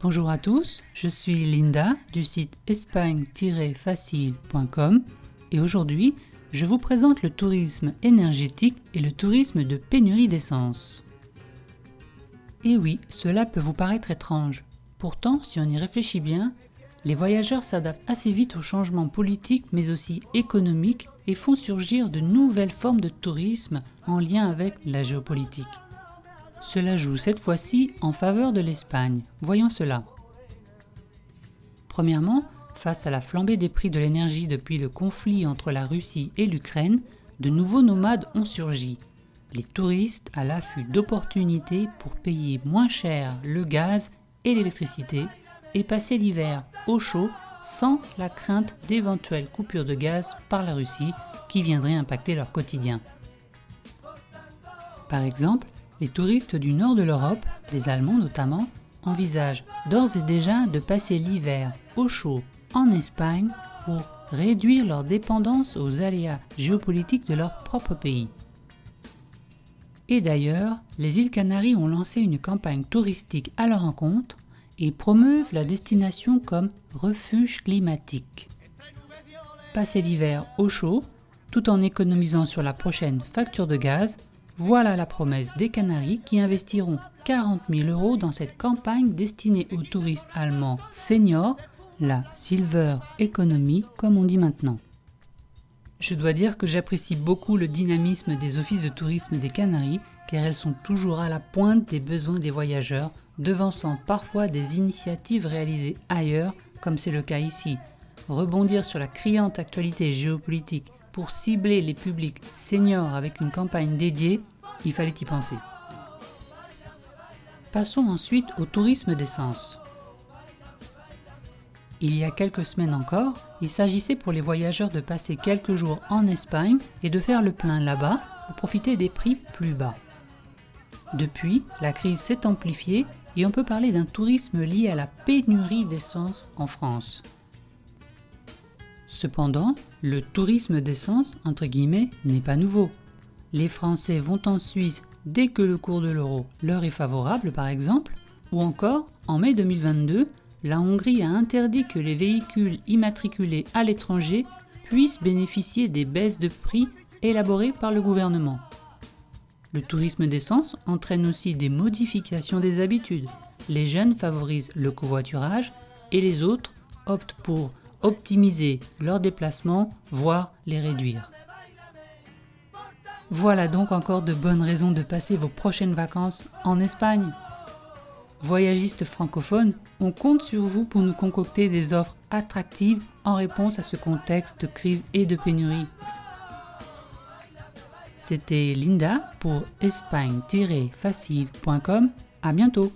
Bonjour à tous, je suis Linda du site espagne-facile.com et aujourd'hui je vous présente le tourisme énergétique et le tourisme de pénurie d'essence. Et oui, cela peut vous paraître étrange. Pourtant, si on y réfléchit bien, les voyageurs s'adaptent assez vite aux changements politiques mais aussi économiques et font surgir de nouvelles formes de tourisme en lien avec la géopolitique. Cela joue cette fois-ci en faveur de l'Espagne. Voyons cela. Premièrement, face à la flambée des prix de l'énergie depuis le conflit entre la Russie et l'Ukraine, de nouveaux nomades ont surgi. Les touristes à l'affût d'opportunités pour payer moins cher le gaz et l'électricité et passer l'hiver au chaud sans la crainte d'éventuelles coupures de gaz par la Russie qui viendraient impacter leur quotidien. Par exemple, les touristes du nord de l'Europe, des Allemands notamment, envisagent d'ores et déjà de passer l'hiver au chaud en Espagne pour réduire leur dépendance aux aléas géopolitiques de leur propre pays. Et d'ailleurs, les îles Canaries ont lancé une campagne touristique à leur encontre et promeuvent la destination comme refuge climatique. Passer l'hiver au chaud, tout en économisant sur la prochaine facture de gaz, voilà la promesse des Canaries qui investiront 40 000 euros dans cette campagne destinée aux touristes allemands seniors, la Silver Economy comme on dit maintenant. Je dois dire que j'apprécie beaucoup le dynamisme des offices de tourisme des Canaries car elles sont toujours à la pointe des besoins des voyageurs, devançant parfois des initiatives réalisées ailleurs comme c'est le cas ici. Rebondir sur la criante actualité géopolitique pour cibler les publics seniors avec une campagne dédiée, il fallait y penser. Passons ensuite au tourisme d'essence. Il y a quelques semaines encore, il s'agissait pour les voyageurs de passer quelques jours en Espagne et de faire le plein là-bas pour profiter des prix plus bas. Depuis, la crise s'est amplifiée et on peut parler d'un tourisme lié à la pénurie d'essence en France. Cependant, le tourisme d'essence, entre guillemets, n'est pas nouveau. Les Français vont en Suisse dès que le cours de l'euro leur est favorable, par exemple, ou encore, en mai 2022, la Hongrie a interdit que les véhicules immatriculés à l'étranger puissent bénéficier des baisses de prix élaborées par le gouvernement. Le tourisme d'essence entraîne aussi des modifications des habitudes. Les jeunes favorisent le covoiturage et les autres optent pour optimiser leurs déplacements, voire les réduire. Voilà donc encore de bonnes raisons de passer vos prochaines vacances en Espagne. Voyagistes francophones, on compte sur vous pour nous concocter des offres attractives en réponse à ce contexte de crise et de pénurie. C'était Linda pour espagne-facile.com. À bientôt!